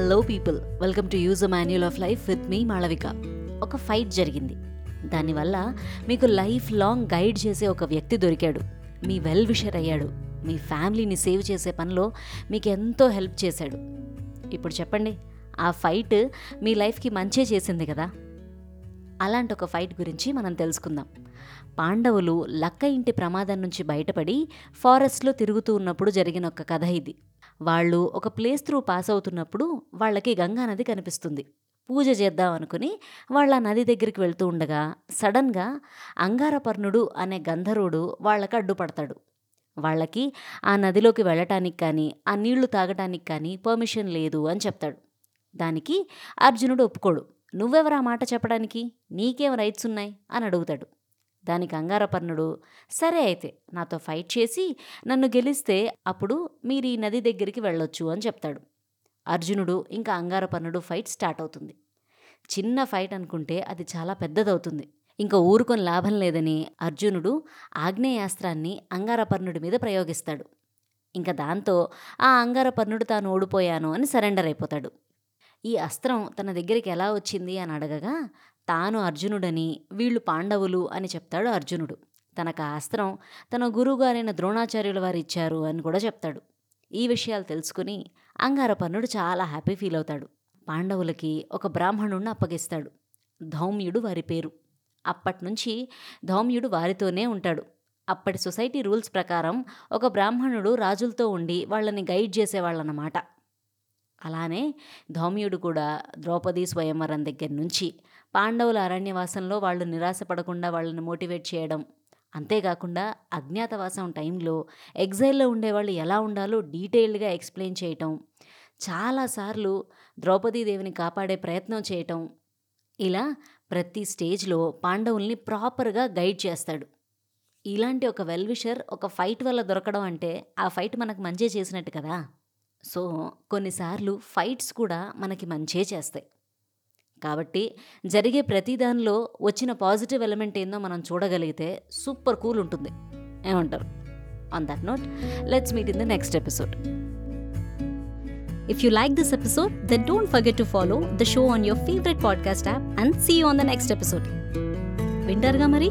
Hello people welcome to use a manual of life with me Malavika ఒక fight జరిగింది. దానివల్ల మీకు life long guide చేసే ఒక వ్యక్తి దొరికాడు. మీ వెల్ విషర్ అయ్యాడు. మీ ఫ్యామిలీని సేవ్ చేసే పనిలో మీకు ఎంతో హెల్ప్ చేశాడు. ఇప్పుడు చెప్పండి ఆ ఫైట్ మీ లైఫ్కి మంచే చేసింది కదా? అలాంటి ఒక ఫైట్ గురించి మనం తెలుసుకుందాం. పాండవులు లక్క ఇంటి ప్రమాదం నుంచి బయటపడి ఫారెస్ట్లో తిరుగుతూ ఉన్నప్పుడు జరిగిన ఒక కథ ఇది. వాళ్ళు ఒక ప్లేస్ త్రూ పాస్ అవుతున్నప్పుడు వాళ్ళకి గంగా నది కనిపిస్తుంది. పూజ చేద్దాం అనుకుని వాళ్ళ నది దగ్గరికి వెళ్తూ ఉండగా సడన్గా అంగారపర్ణుడు అనే గంధర్వుడు వాళ్ళకి అడ్డుపడతాడు. వాళ్ళకి ఆ నదిలోకి వెళ్ళటానికి కానీ ఆ నీళ్ళు తాగటానికి కానీ పర్మిషన్ లేదు అని చెప్తాడు. దానికి అర్జునుడు ఒప్పుకోడు. నువ్వెవరా మాట చెప్పడానికి? నీకేం రైట్స్ ఉన్నాయి? అని అడుగుతాడు. దానికి అంగారపర్ణుడు సరే అయితే నాతో ఫైట్ చేసి నన్ను గెలిస్తే అప్పుడు మీరు ఈ నది దగ్గరికి వెళ్ళొచ్చు అని చెప్తాడు. అర్జునుడు ఇంకా అంగారపర్ణుడు ఫైట్ స్టార్ట్ అవుతుంది. చిన్న ఫైట్ అనుకుంటే అది చాలా పెద్దదవుతుంది. ఇంకా ఊరుకొని లాభం లేదని అర్జునుడు ఆగ్నేయాస్త్రాన్ని అంగారపర్ణుడి మీద ప్రయోగిస్తాడు. ఇంకా దాంతో ఆ అంగారపర్ణుడు తాను ఓడిపోయాను అని సరెండర్ అయిపోతాడు. ఈ అస్త్రం తన దగ్గరికి ఎలా వచ్చింది అని అడగగా తాను అర్జునుడని వీళ్ళు పాండవులు అని చెప్తాడు అర్జునుడు. తనకు అస్త్రం తన గురువుగారైన ద్రోణాచార్యుల వారు ఇచ్చారు అని కూడా చెప్తాడు. ఈ విషయాలు తెలుసుకుని అంగారపర్ణుడు చాలా హ్యాపీ ఫీల్ అవుతాడు. పాండవులకి ఒక బ్రాహ్మణుడిని అప్పగిస్తాడు. ధౌమ్యుడు వారి పేరు. అప్పట్నుంచి ధౌమ్యుడు వారితోనే ఉంటాడు. అప్పటి సొసైటీ రూల్స్ ప్రకారం ఒక బ్రాహ్మణుడు రాజులతో ఉండి వాళ్ళని గైడ్ చేసేవాళ్ళన్నమాట అలానే ధౌమ్యుడు కూడా ద్రౌపది స్వయంవరం దగ్గర నుంచి పాండవుల అరణ్యవాసంలో వాళ్ళు నిరాశపడకుండా వాళ్ళని మోటివేట్ చేయడం. అంతేకాకుండా అజ్ఞాతవాసం టైంలో ఎగ్జైల్లో ఉండేవాళ్ళు ఎలా ఉండాలో డీటెయిల్డ్గా ఎక్స్ప్లెయిన్ చేయటం. చాలాసార్లు ద్రౌపదీదేవిని కాపాడే ప్రయత్నం చేయటం. ఇలా ప్రతి స్టేజ్లో పాండవుల్ని ప్రాపర్గా గైడ్ చేస్తాడు. ఇలాంటి ఒక వెల్విషర్ ఒక ఫైట్ వల్ల దొరకడం అంటే ఆ ఫైట్ మనకు మంచి చేసినట్టు కదా? సో కొన్నిసార్లు ఫైట్స్ కూడా మనకి మంచే చేస్తాయి. కాబట్టి జరిగే ప్రతి దానిలో వచ్చిన పాజిటివ్ ఎలిమెంట్ ఏందో మనం చూడగలిగితే సూపర్ కూల్ ఉంటుంది. ఏమంటారు? On that note let's meet in the next episode if you like this episode the don't forget to follow the show on your favourite podcast app and see on the next episode వింటారుగా మరి